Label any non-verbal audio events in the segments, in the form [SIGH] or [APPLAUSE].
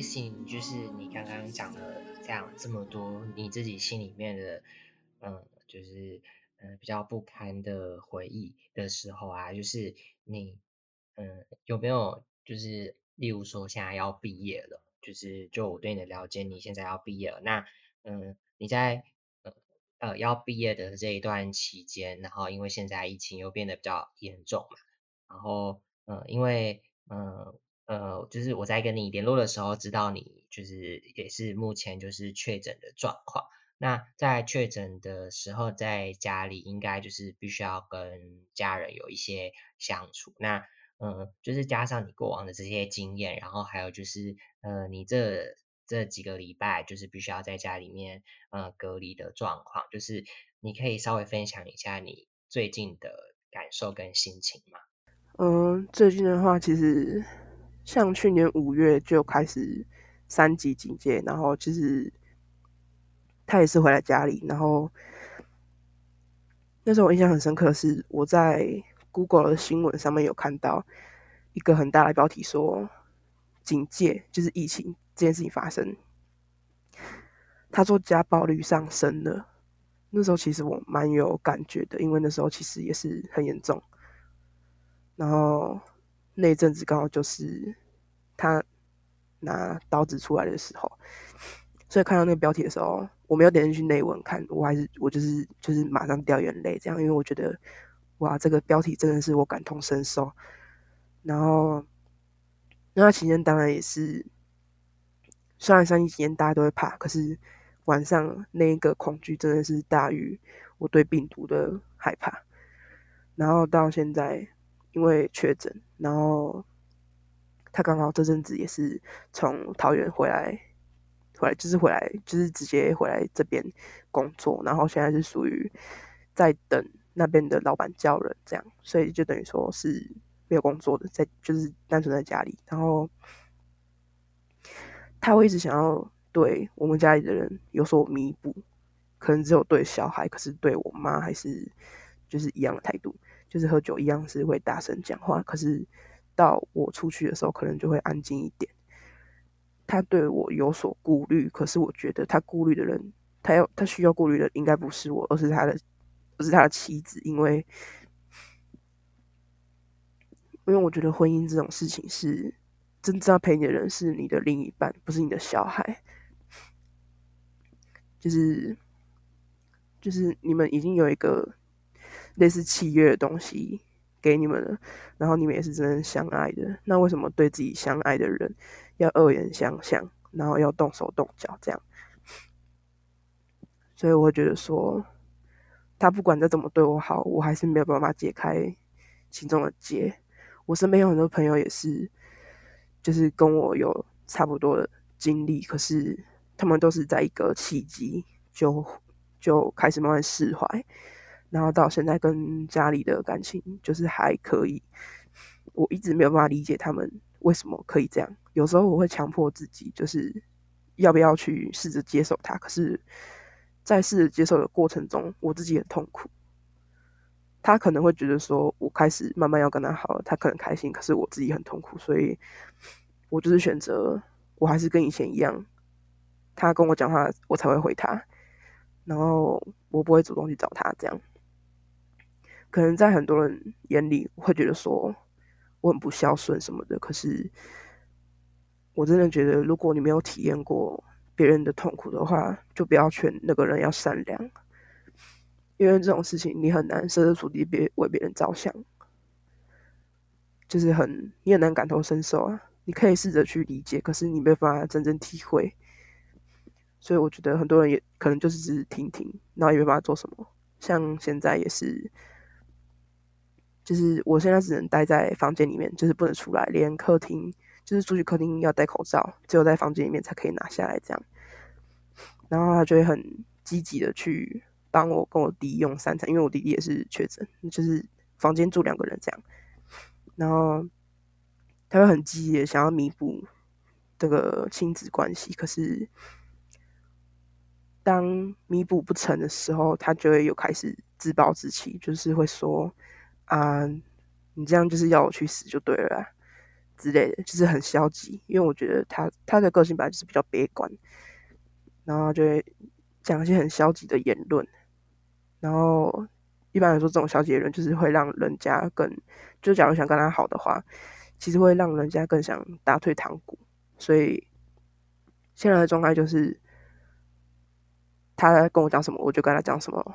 就是你刚刚讲了这样这么多，你自己心里面的，嗯，就是嗯比较不堪的回忆的时候啊，就是你嗯有没有就是例如说现在要毕业了，就是就我对你的了解，你现在要毕业了，那嗯你在呃呃要毕业的这一段期间，然后因为现在疫情又变得比较严重嘛，然后嗯因为嗯。呃，就是我在跟你联络的时候，知道你就是也是目前就是确诊的状况。那在确诊的时候，在家里应该就是必须要跟家人有一些相处。那嗯，就是加上你过往的这些经验，然后还有就是呃，你这这几个礼拜就是必须要在家里面呃隔离的状况，就是你可以稍微分享一下你最近的感受跟心情吗？嗯，最近的话，其实。像去年五月就开始三级警戒，然后其实他也是回来家里，然后那时候我印象很深刻，是我在 Google 的新闻上面有看到一个很大的标题，说警戒就是疫情这件事情发生，他说家暴率上升了。那时候其实我蛮有感觉的，因为那时候其实也是很严重，然后。那阵子刚好就是他拿刀子出来的时候，所以看到那个标题的时候，我没有点进去内文看，我还是我就是就是马上掉眼泪，这样，因为我觉得哇，这个标题真的是我感同身受。然后那期间当然也是，虽然三级期间大家都会怕，可是晚上那一个恐惧真的是大于我对病毒的害怕。然后到现在。因为确诊，然后他刚好这阵子也是从桃园回来，回来就是回来就是直接回来这边工作，然后现在是属于在等那边的老板叫人这样，所以就等于说是没有工作的，在就是单纯在家里，然后他会一直想要对我们家里的人有所弥补，可能只有对小孩，可是对我妈还是就是一样的态度。就是喝酒一样是会大声讲话，可是到我出去的时候，可能就会安静一点。他对我有所顾虑，可是我觉得他顾虑的人，他要他需要顾虑的应该不是我，而是他的，而是他的妻子，因为因为我觉得婚姻这种事情是真正要陪你的人是你的另一半，不是你的小孩。就是就是你们已经有一个。类似契约的东西给你们了，然后你们也是真正相爱的，那为什么对自己相爱的人要恶言相向，然后要动手动脚这样？所以我觉得说，他不管再怎么对我好，我还是没有办法解开心中的结。我身边有很多朋友也是，就是跟我有差不多的经历，可是他们都是在一个契机就就开始慢慢释怀。然后到现在跟家里的感情就是还可以，我一直没有办法理解他们为什么可以这样。有时候我会强迫自己，就是要不要去试着接受他。可是，在试着接受的过程中，我自己很痛苦。他可能会觉得说，我开始慢慢要跟他好了，他可能开心，可是我自己很痛苦，所以我就是选择，我还是跟以前一样，他跟我讲话，我才会回他，然后我不会主动去找他，这样。可能在很多人眼里会觉得说我很不孝顺什么的，可是我真的觉得，如果你没有体验过别人的痛苦的话，就不要劝那个人要善良，因为这种事情你很难设身处地别为别人着想，就是很你很难感同身受啊。你可以试着去理解，可是你没办法真正体会。所以我觉得很多人也可能就是只是听听，然后也没办法做什么。像现在也是。就是我现在只能待在房间里面，就是不能出来，连客厅就是出去客厅要戴口罩，只有在房间里面才可以拿下来这样。然后他就会很积极的去帮我跟我弟用三餐，因为我弟弟也是确诊，就是房间住两个人这样。然后他会很积极的想要弥补这个亲子关系，可是当弥补不成的时候，他就会有开始自暴自弃，就是会说。啊，你这样就是要我去死就对了，之类的，就是很消极。因为我觉得他他的个性本来就是比较悲观，然后就会讲一些很消极的言论。然后一般来说，这种消极言论就是会让人家更，就假如想跟他好的话，其实会让人家更想打退堂鼓。所以现在的状态就是，他跟我讲什么，我就跟他讲什么，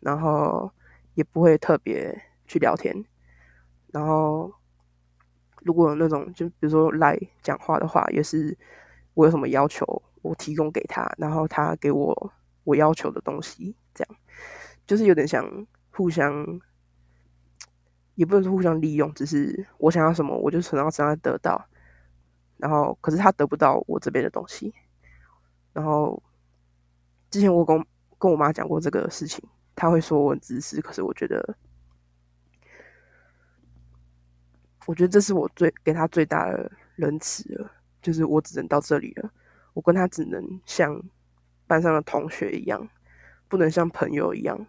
然后也不会特别去聊天。然后如果有那种，就比如说来讲话的话，也是我有什么要求，我提供给他，然后他给我我要求的东西，这样就是有点像互相，也不能说互相利用，只是我想要什么，我就想要让他得到。然后，可是他得不到我这边的东西。然后，之前我跟跟我妈讲过这个事情，她会说我很自私。可是我觉得，我觉得这是我最给他最大的仁慈了，就是我只能到这里了。我跟他只能像班上的同学一样，不能像朋友一样。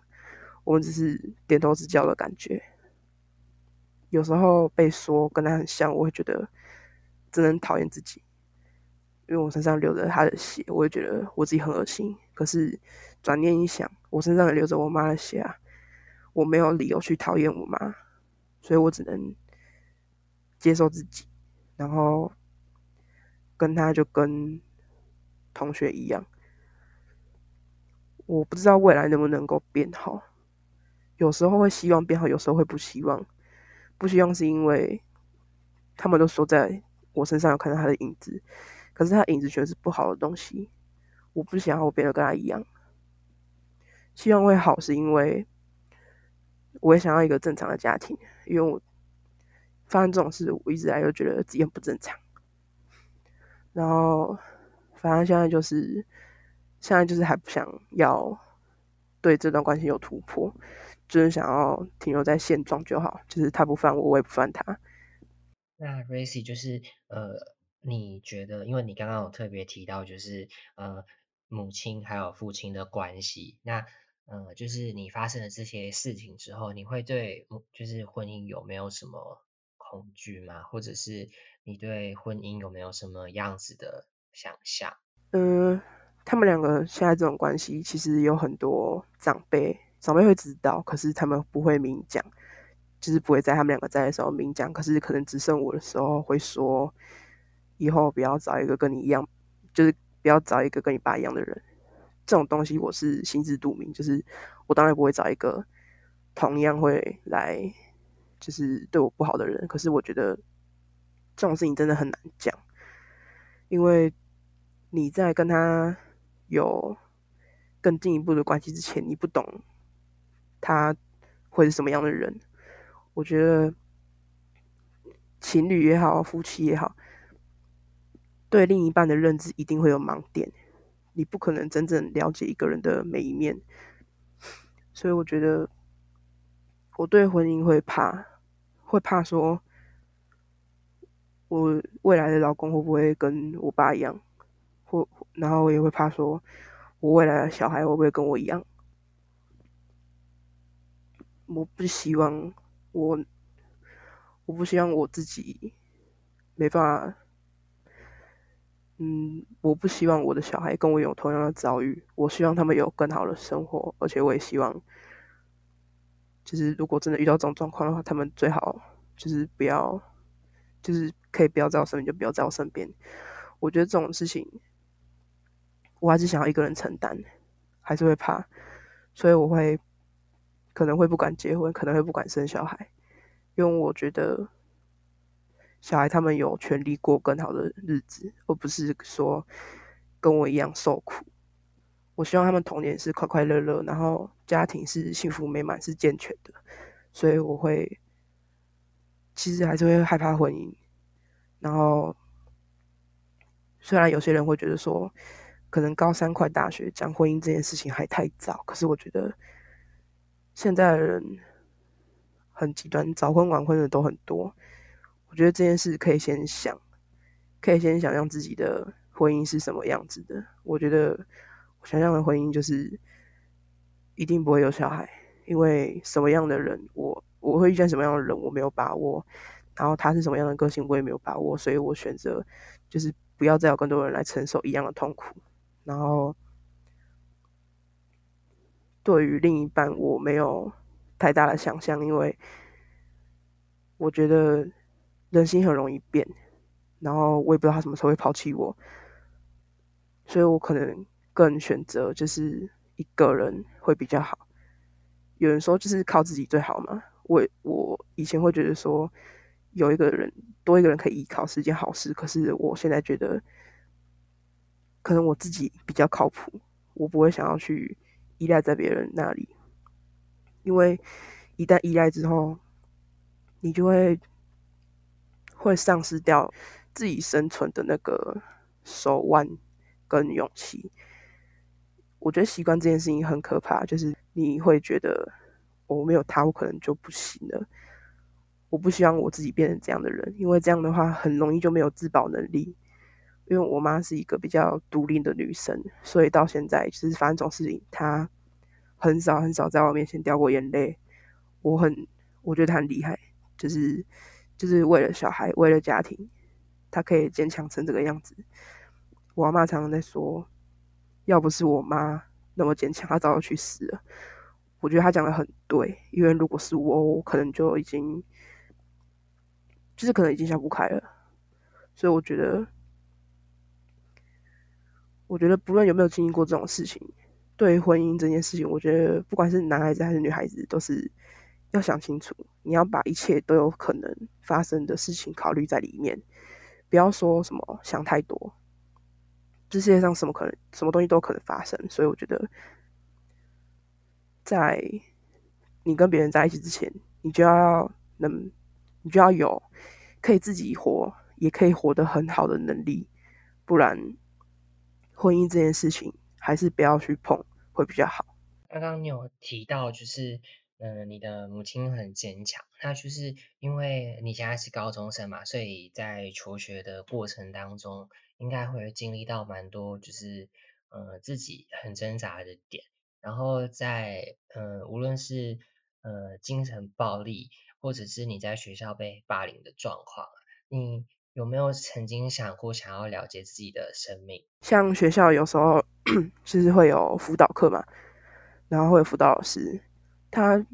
我们只是点头之交的感觉。有时候被说跟他很像，我会觉得。真的讨厌自己，因为我身上流着他的血，我也觉得我自己很恶心。可是转念一想，我身上也流着我妈的血啊，我没有理由去讨厌我妈，所以我只能接受自己，然后跟他就跟同学一样。我不知道未来能不能够变好，有时候会希望变好，有时候会不希望。不希望是因为他们都说在。我身上有看到他的影子，可是他影子全是不好的东西。我不想要我变得跟他一样。希望会好，是因为我也想要一个正常的家庭。因为我发生这种事，我一直来都觉得自己很不正常。然后，反正现在就是，现在就是还不想要对这段关系有突破，就是想要停留在现状就好。就是他不犯我，我也不犯他。那 Racy 就是呃，你觉得，因为你刚刚有特别提到，就是呃，母亲还有父亲的关系，那呃，就是你发生了这些事情之后，你会对就是婚姻有没有什么恐惧吗？或者是你对婚姻有没有什么样子的想象？嗯，他们两个现在这种关系，其实有很多长辈，长辈会知道，可是他们不会明讲。就是不会在他们两个在的时候明讲，可是可能只剩我的时候会说，以后不要找一个跟你一样，就是不要找一个跟你爸一样的人。这种东西我是心知肚明，就是我当然不会找一个同样会来就是对我不好的人。可是我觉得这种事情真的很难讲，因为你在跟他有更进一步的关系之前，你不懂他会是什么样的人。我觉得情侣也好，夫妻也好，对另一半的认知一定会有盲点。你不可能真正了解一个人的每一面，所以我觉得我对婚姻会怕，会怕说，我未来的老公会不会跟我爸一样，或然后也会怕说，我未来的小孩会不会跟我一样。我不希望。我我不希望我自己没办法，嗯，我不希望我的小孩跟我有同样的遭遇。我希望他们有更好的生活，而且我也希望，就是如果真的遇到这种状况的话，他们最好就是不要，就是可以不要在我身边，就不要在我身边。我觉得这种事情，我还是想要一个人承担，还是会怕，所以我会。可能会不敢结婚，可能会不敢生小孩，因为我觉得小孩他们有权利过更好的日子，而不是说跟我一样受苦。我希望他们童年是快快乐乐，然后家庭是幸福美满、是健全的。所以我会其实还是会害怕婚姻。然后虽然有些人会觉得说，可能高三快大学讲婚姻这件事情还太早，可是我觉得。现在的人很极端，早婚晚婚的都很多。我觉得这件事可以先想，可以先想象自己的婚姻是什么样子的。我觉得想象的婚姻就是一定不会有小孩，因为什么样的人，我我会遇见什么样的人，我没有把握。然后他是什么样的个性，我也没有把握，所以我选择就是不要再有更多人来承受一样的痛苦。然后对于另一半，我没有太大的想象，因为我觉得人心很容易变，然后我也不知道他什么时候会抛弃我，所以我可能更选择就是一个人会比较好。有人说就是靠自己最好嘛。我我以前会觉得说有一个人多一个人可以依靠是一件好事，可是我现在觉得可能我自己比较靠谱，我不会想要去依赖在别人那里，因为一旦依赖之后，你就会会丧失掉自己生存的那个手腕跟勇气。我觉得习惯这件事情很可怕，就是你会觉得我没有他，我可能就不行了。我不希望我自己变成这样的人，因为这样的话很容易就没有自保能力。因为我妈是一个比较独立的女生，所以到现在其实发生这种事情，她很少很少在我面前掉过眼泪。我很我觉得她很厉害，就是就是为了小孩，为了家庭，她可以坚强成这个样子。我阿妈常常在说。要不是我妈那么坚强，她早就去死了。我觉得她讲的很对，因为如果是我，我可能就已经，就是可能已经想不开了。所以我觉得，我觉得不论有没有经历过这种事情，对婚姻这件事情，我觉得不管是男孩子还是女孩子，都是要想清楚，你要把一切都有可能发生的事情考虑在里面，不要说什么想太多。这世界上什么可能，什么东西都可能发生，所以我觉得，在你跟别人在一起之前，你就要能，你就要有可以自己活，也可以活得很好的能力，不然婚姻这件事情还是不要去碰会比较好。刚刚你有提到，就是嗯，你的母亲很坚强，那就是因为你现在是高中生嘛，所以在求学的过程当中。应该会经历到蛮多，就是呃自己很挣扎的点，然后在呃无论是呃精神暴力，或者是你在学校被霸凌的状况，你有没有曾经想过想要了解自己的生命？像学校有时候 [COUGHS] 就是会有辅导课嘛，然后会有辅导老师，他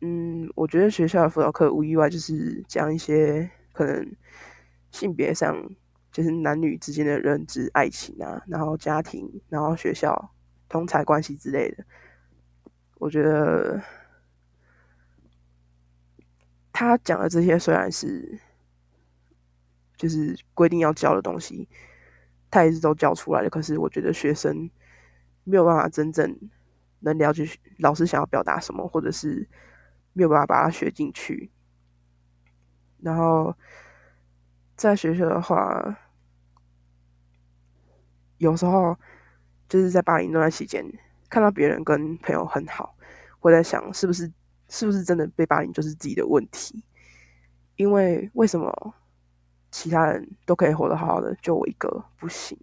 嗯，我觉得学校的辅导课无意外就是讲一些可能性别上。就是男女之间的认知、爱情啊，然后家庭，然后学校、同才关系之类的。我觉得他讲的这些虽然是就是规定要教的东西，他也是都教出来的。可是我觉得学生没有办法真正能了解老师想要表达什么，或者是没有办法把它学进去。然后在学校的话。有时候就是在霸凌那段期间，看到别人跟朋友很好，会在想是不是是不是真的被霸凌就是自己的问题？因为为什么其他人都可以活得好好的，就我一个不行？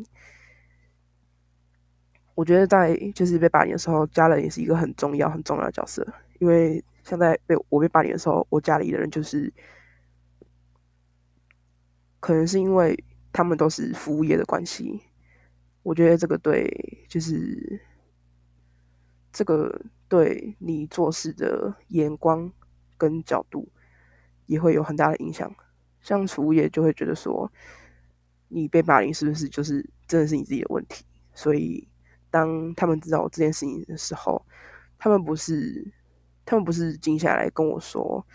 我觉得在就是被霸凌的时候，家人也是一个很重要很重要的角色。因为像在被我被霸凌的时候，我家里的人就是可能是因为他们都是服务业的关系。我觉得这个对，就是这个对你做事的眼光跟角度也会有很大的影响。像服务业就会觉得说，你被霸凌是不是就是真的是你自己的问题？所以当他们知道这件事情的时候，他们不是他们不是静下来跟我说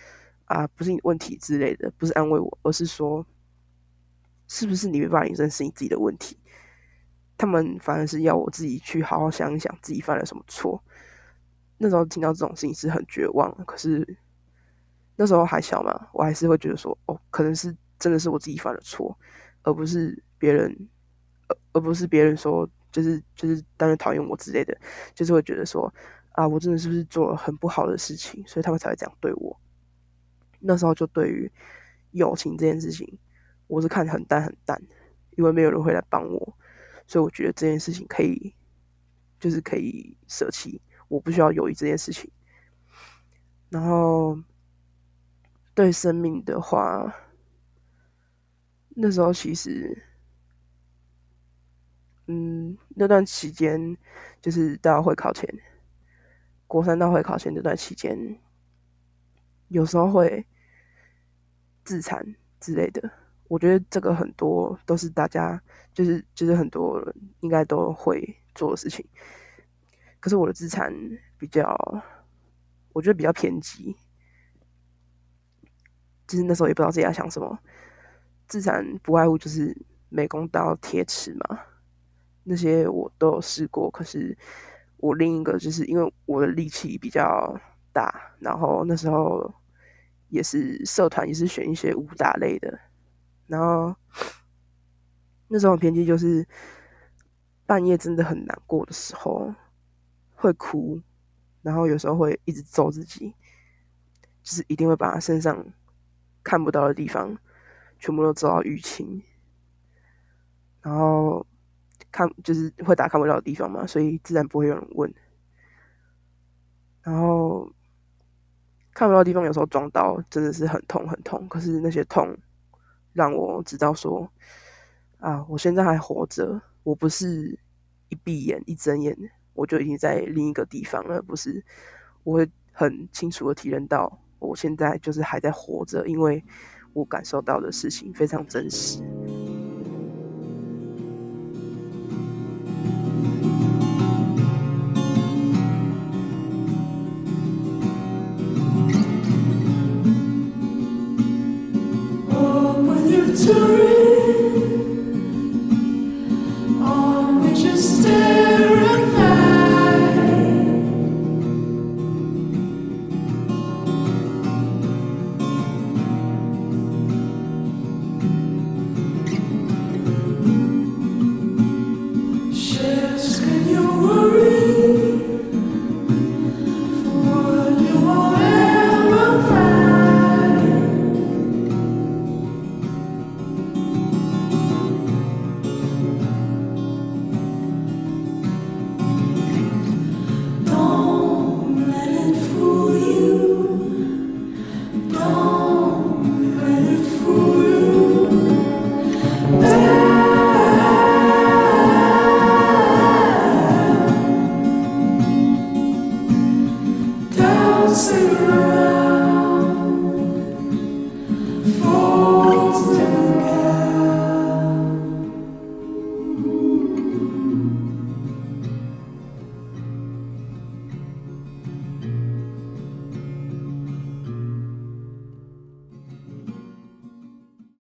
啊，不是你问题之类的，不是安慰我，而是说，是不是你被霸凌真的是你自己的问题？他们反而是要我自己去好好想一想自己犯了什么错。那时候听到这种事情是很绝望，可是那时候还小嘛，我还是会觉得说，哦，可能是真的是我自己犯了错，而不是别人，而而不是别人说就是就是当然讨厌我之类的，就是会觉得说啊，我真的是不是做了很不好的事情，所以他们才会这样对我。那时候就对于友情这件事情，我是看很淡很淡，因为没有人会来帮我。所以我觉得这件事情可以，就是可以舍弃，我不需要犹豫这件事情。然后对生命的话，那时候其实，嗯，那段期间就是到会考前，国三到会考前这段期间，有时候会自残之类的。我觉得这个很多都是大家，就是就是很多人应该都会做的事情。可是我的自残比较，我觉得比较偏激，就是那时候也不知道自己在想什么。自残不外乎就是美工刀、铁尺嘛，那些我都有试过。可是我另一个就是因为我的力气比较大，然后那时候也是社团，也是选一些武打类的。然后那时候偏激就是半夜真的很难过的时候会哭，然后有时候会一直揍自己，就是一定会把他身上看不到的地方全部都揍到淤青，然后看就是会打看不到的地方嘛，所以自然不会有人问。然后看不到的地方有时候撞到真的是很痛很痛，可是那些痛。让我知道说，啊，我现在还活着，我不是一闭眼一睁眼我就已经在另一个地方了，不是，我会很清楚的体认到，我现在就是还在活着，因为我感受到的事情非常真实。